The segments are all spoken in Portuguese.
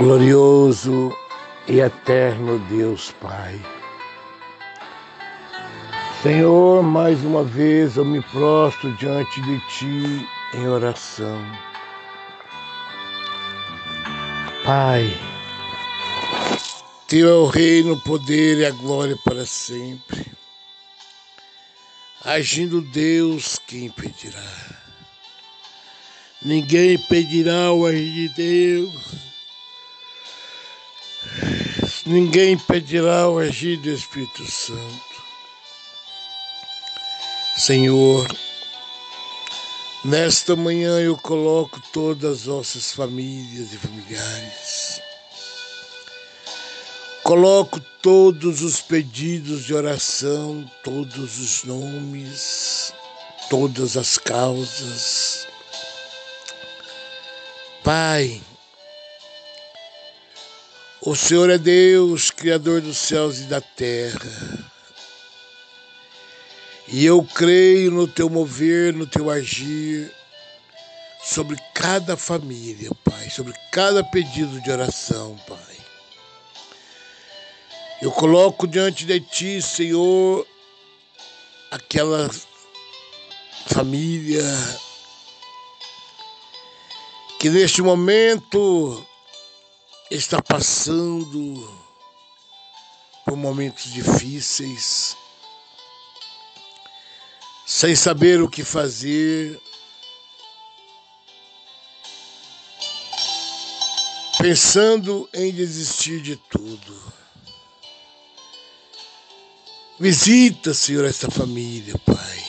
Glorioso e eterno Deus Pai. Senhor, mais uma vez eu me prostro diante de Ti em oração. Pai, Teu é o reino, o poder e a glória para sempre. Agindo Deus, quem impedirá? Ninguém impedirá o agir de Deus. Ninguém impedirá o agir do Espírito Santo. Senhor, nesta manhã eu coloco todas as nossas famílias e familiares. Coloco todos os pedidos de oração, todos os nomes, todas as causas. Pai, o Senhor é Deus, Criador dos céus e da terra. E eu creio no teu mover, no teu agir, sobre cada família, Pai, sobre cada pedido de oração, Pai. Eu coloco diante de Ti, Senhor, aquela família que neste momento está passando por momentos difíceis, sem saber o que fazer, pensando em desistir de tudo. Visita, Senhor, esta família, Pai.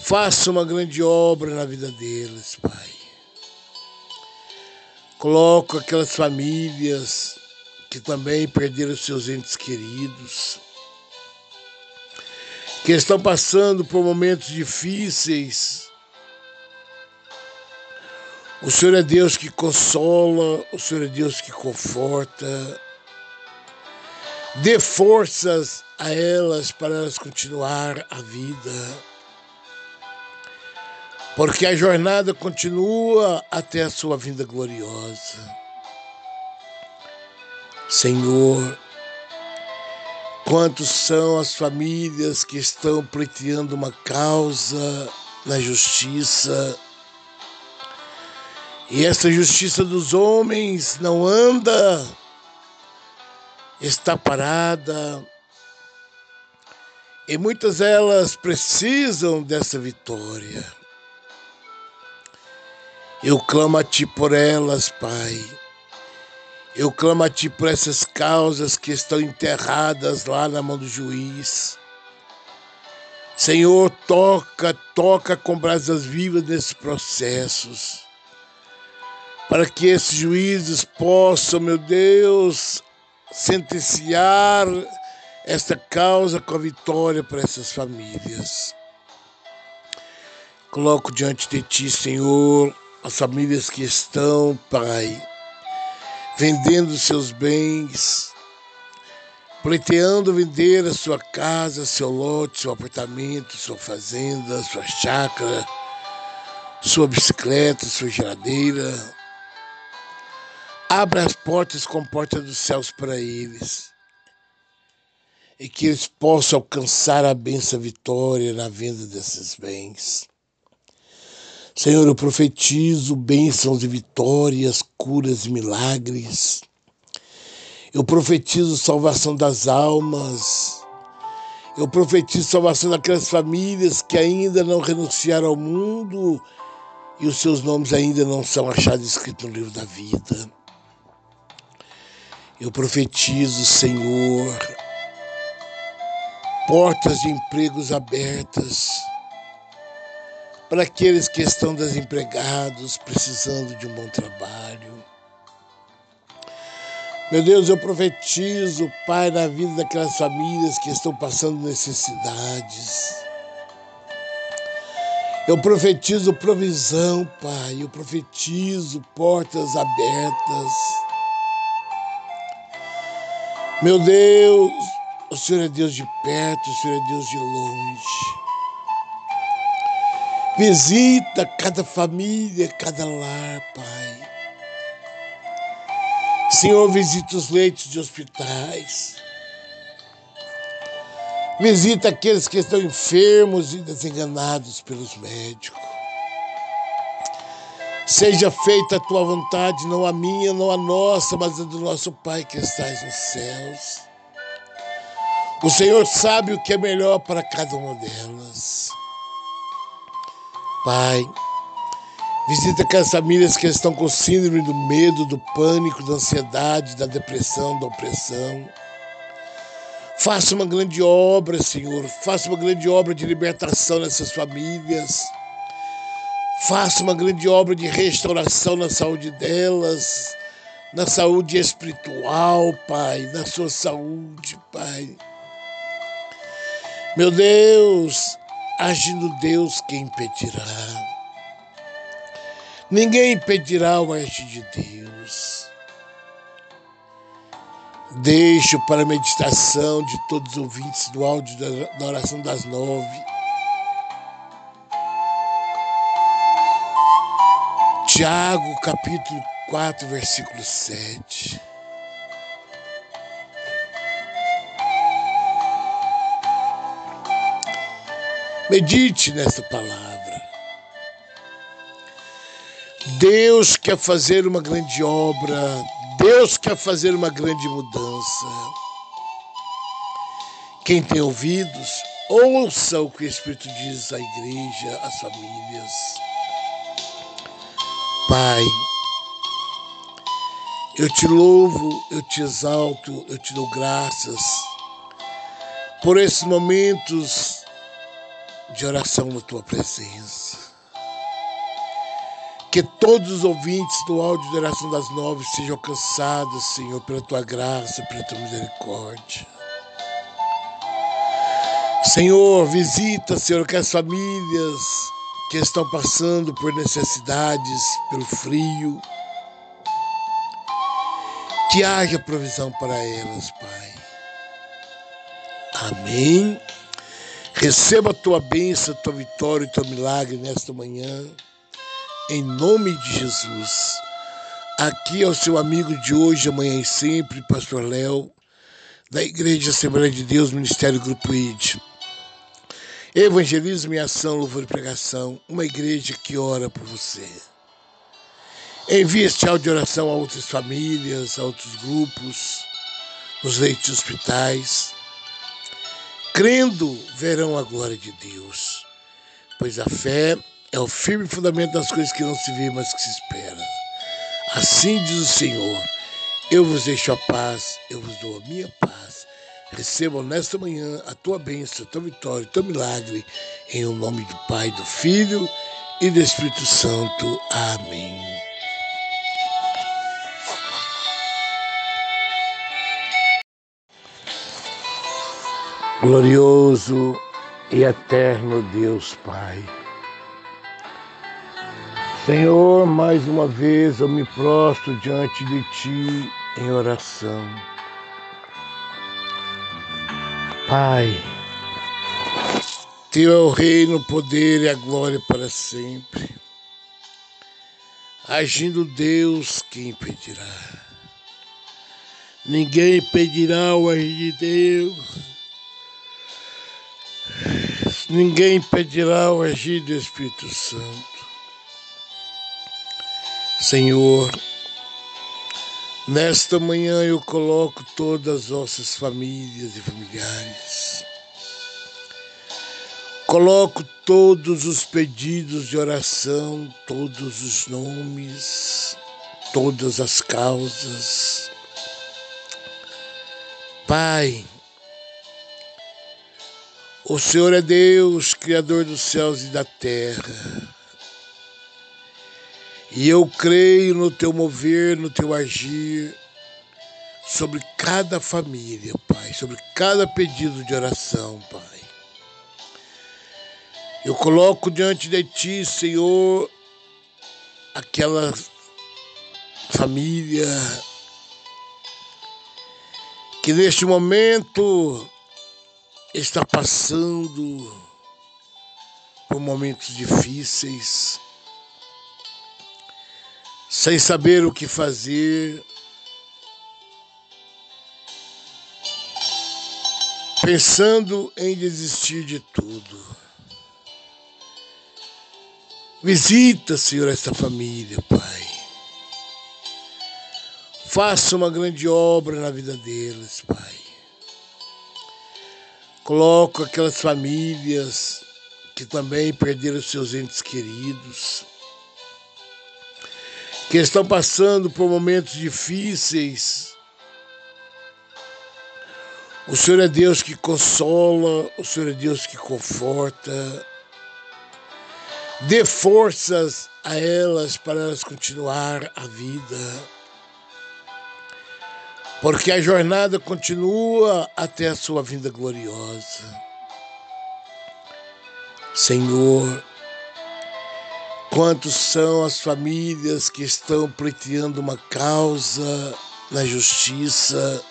Faça uma grande obra na vida deles, Pai. Coloco aquelas famílias que também perderam seus entes queridos, que estão passando por momentos difíceis. O Senhor é Deus que consola, o Senhor é Deus que conforta. Dê forças a elas para elas continuar a vida porque a jornada continua até a sua vinda gloriosa. Senhor, quantos são as famílias que estão pleiteando uma causa na justiça, e essa justiça dos homens não anda, está parada, e muitas delas precisam dessa vitória. Eu clamo a Ti por elas, Pai. Eu clamo a Ti por essas causas que estão enterradas lá na mão do juiz. Senhor, toca, toca com brasas vivas nesses processos, para que esses juízes possam, meu Deus, sentenciar esta causa com a vitória para essas famílias. Coloco diante de Ti, Senhor, as famílias que estão, Pai, vendendo seus bens, pleiteando vender a sua casa, seu lote, seu apartamento, sua fazenda, sua chácara, sua bicicleta, sua geladeira. Abra as portas com porta dos céus para eles e que eles possam alcançar a benção vitória na venda desses bens. Senhor, eu profetizo bênçãos e vitórias, curas e milagres. Eu profetizo salvação das almas. Eu profetizo salvação daquelas famílias que ainda não renunciaram ao mundo e os seus nomes ainda não são achados escritos no livro da vida. Eu profetizo, Senhor, portas de empregos abertas para aqueles que estão desempregados, precisando de um bom trabalho. Meu Deus, eu profetizo, Pai, na vida daquelas famílias que estão passando necessidades. Eu profetizo provisão, Pai. Eu profetizo portas abertas. Meu Deus, o Senhor é Deus de perto, o Senhor é Deus de longe. Visita cada família, cada lar, Pai. Senhor, visita os leitos de hospitais. Visita aqueles que estão enfermos e desenganados pelos médicos. Seja feita a tua vontade, não a minha, não a nossa, mas a do nosso Pai que estás nos céus. O Senhor sabe o que é melhor para cada uma delas. Pai, visita aquelas famílias que estão com síndrome do medo, do pânico, da ansiedade, da depressão, da opressão. Faça uma grande obra, Senhor. Faça uma grande obra de libertação nessas famílias. Faça uma grande obra de restauração na saúde delas, na saúde espiritual, Pai, na sua saúde, Pai. Meu Deus, agindo Deus, quem impedirá? Ninguém impedirá o agir de Deus. Deixo para a meditação de todos os ouvintes do áudio da oração das nove. Tiago, capítulo 4, versículo 7. Medite nessa palavra. Deus quer fazer uma grande obra Deus quer fazer uma grande mudança. Quem tem ouvidos, ouça o que o Espírito diz à igreja, às famílias. Pai, eu te louvo, eu te exalto, eu te dou graças por esses momentos de oração na tua presença. Que todos os ouvintes do áudio de oração das nove sejam alcançados, Senhor, pela tua graça, pela tua misericórdia. Senhor, visita, Senhor, que as famílias que estão passando por necessidades, pelo frio, que haja provisão para elas, Pai. Amém. Receba a tua bênção, a tua vitória e teu milagre nesta manhã em nome de Jesus. Aqui é o seu amigo de hoje, amanhã e sempre, Pastor Léo, da Igreja Assembleia de Deus, Ministério Grupo ID. Evangelismo e ação, louvor e pregação, uma igreja que ora por você. Envie este áudio de oração a outras famílias, a outros grupos, nos leitos de hospitais. Crendo, verão a glória de Deus, pois a fé é o firme fundamento das coisas que não se vê, mas que se espera. Assim diz o Senhor: Eu vos deixo a paz, eu vos dou a minha paz. Recebam nesta manhã a tua bênção, a tua vitória, o teu milagre, em o nome do Pai, do Filho e do Espírito Santo. Amém. Glorioso e eterno Deus Pai Senhor, mais uma vez eu me prostro diante de Ti em oração. Pai, Teu é o reino, o poder e a glória para sempre. Agindo Deus, quem impedirá? Ninguém impedirá o agir de Deus. Ninguém impedirá o agir do Espírito Santo. Senhor, nesta manhã eu coloco todas as nossas famílias e familiares. Coloco todos os pedidos de oração, todos os nomes, todas as causas. Pai, o Senhor é Deus, Criador dos céus e da terra. E eu creio no teu mover, no teu agir sobre cada família, Pai, sobre cada pedido de oração, Pai. Eu coloco diante de ti, Senhor, aquela família que neste momento está passando por momentos difíceis, sem saber o que fazer, pensando em desistir de tudo. Visita, Senhor, esta família, Pai. Faça uma grande obra na vida deles, Pai. Coloco aquelas famílias que também perderam seus entes queridos, que estão passando por momentos difíceis. O Senhor é Deus que consola, o Senhor é Deus que conforta. Dê forças a elas para elas continuar a vida. Porque a jornada continua até a sua vinda gloriosa. Senhor, quantos são as famílias que estão pleiteando uma causa na justiça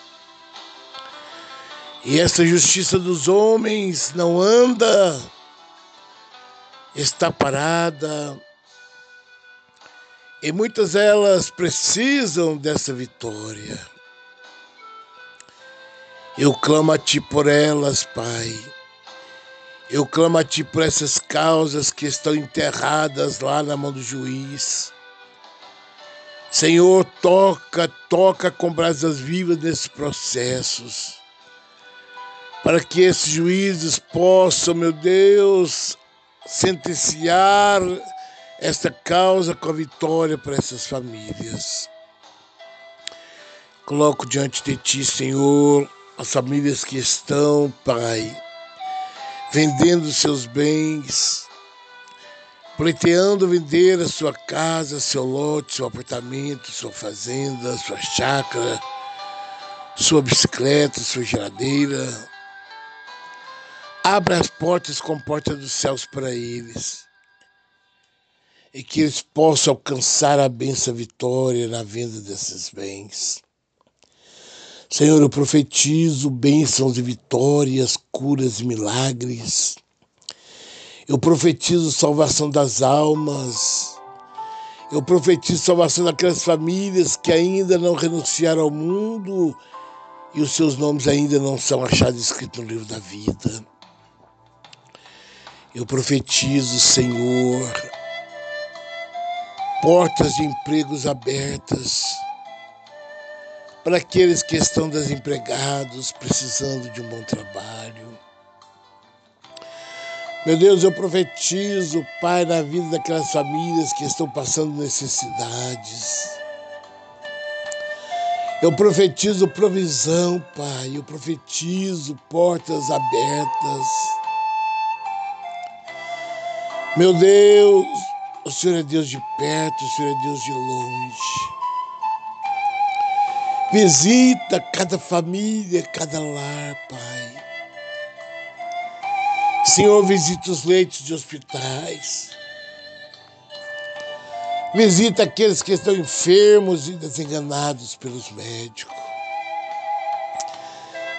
e essa justiça dos homens não anda está parada. E muitas delas precisam dessa vitória. Eu clamo a Ti por elas, Pai. Eu clamo a Ti por essas causas que estão enterradas lá na mão do juiz. Senhor, toca, toca com brasas vivas nesses processos, para que esses juízes possam, meu Deus, sentenciar esta causa com a vitória para essas famílias. Coloco diante de Ti, Senhor, as famílias que estão, Pai, vendendo seus bens, pleiteando vender a sua casa, seu lote, seu apartamento, sua fazenda, sua chácara, sua bicicleta, sua geladeira Abra as portas com porta dos céus para eles. E que eles possam alcançar a benção vitória na venda desses bens. Senhor, eu profetizo bênçãos e vitórias, curas e milagres. Eu profetizo salvação das almas. Eu profetizo salvação daquelas famílias que ainda não renunciaram ao mundo e os seus nomes ainda não são achados escritos no livro da vida. Eu profetizo, Senhor, portas de empregos abertas para aqueles que estão desempregados, precisando de um bom trabalho. Meu Deus, eu profetizo, Pai, na vida daquelas famílias que estão passando necessidades. Eu profetizo provisão, Pai. Eu profetizo portas abertas. Meu Deus, o Senhor é Deus de perto, o Senhor é Deus de longe. Visita cada família, cada lar, Pai. Senhor, visita os leitos de hospitais. Visita aqueles que estão enfermos e desenganados pelos médicos.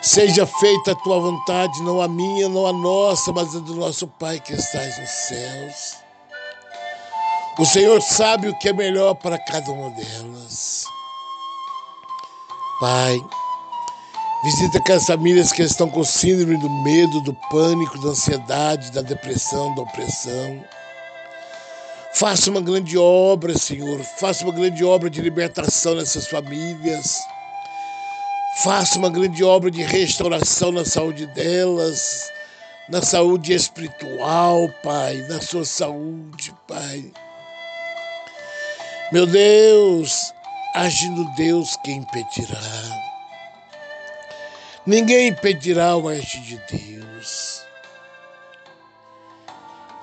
Seja feita a tua vontade, não a minha, não a nossa, mas a do nosso Pai que estás nos céus. O Senhor sabe o que é melhor para cada uma delas. Pai, visita aquelas famílias que estão com síndrome do medo, do pânico, da ansiedade, da depressão, da opressão. Faça uma grande obra, Senhor. Faça uma grande obra de libertação nessas famílias. Faça uma grande obra de restauração na saúde delas, na saúde espiritual, Pai, na sua saúde, Pai. Meu Deus, agindo Deus, quem impedirá? Ninguém impedirá o agir de Deus.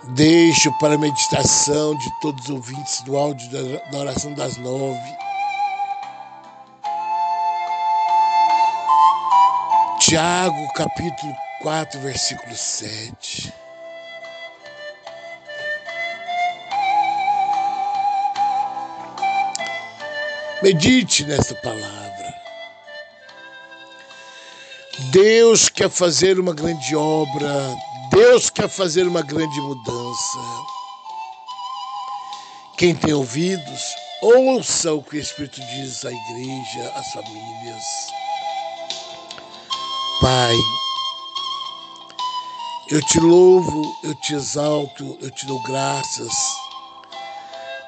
Deixo para a meditação de todos os ouvintes do áudio da oração das nove Tiago, capítulo 4, versículo 7. Medite nesta palavra. Deus quer fazer uma grande obra, Deus quer fazer uma grande mudança. Quem tem ouvidos, ouça o que o Espírito diz à igreja, às famílias. Pai, Eu te louvo, eu te exalto, eu te dou graças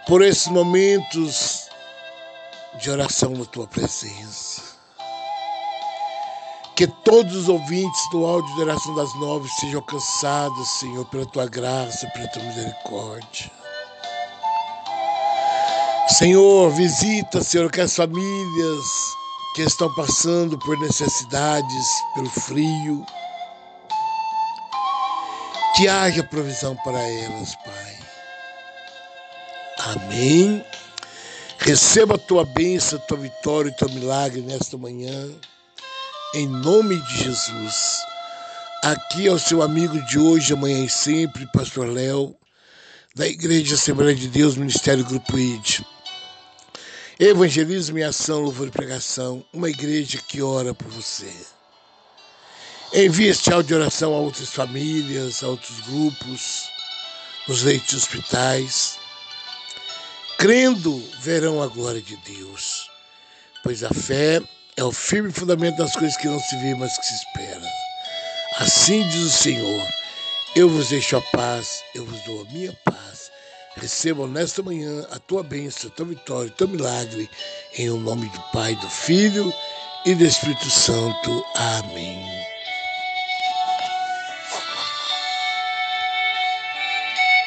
por esses momentos de oração na tua presença. Que todos os ouvintes do áudio de oração das nove sejam alcançados, Senhor, pela tua graça, pela tua misericórdia. Senhor, visita, Senhor, aquelas famílias que estão passando por necessidades, pelo frio. Que haja provisão para elas, Pai. Amém. Receba a tua bênção, a tua vitória e teu milagre nesta manhã, em nome de Jesus. Aqui é o seu amigo de hoje, amanhã e sempre, Pastor Léo, da Igreja Assembleia de Deus, Ministério Grupo ID. Evangelismo e ação, louvor e pregação, uma igreja que ora por você. Envie este áudio de oração a outras famílias, a outros grupos, nos leitos de hospitais. Crendo, verão a glória de Deus, pois a fé é o firme fundamento das coisas que não se vê, mas que se espera. Assim diz o Senhor: Eu vos deixo a paz, eu vos dou a minha paz. Recebam nesta manhã a tua bênção, a tua vitória, o teu milagre, em o nome do Pai, do Filho e do Espírito Santo. Amém.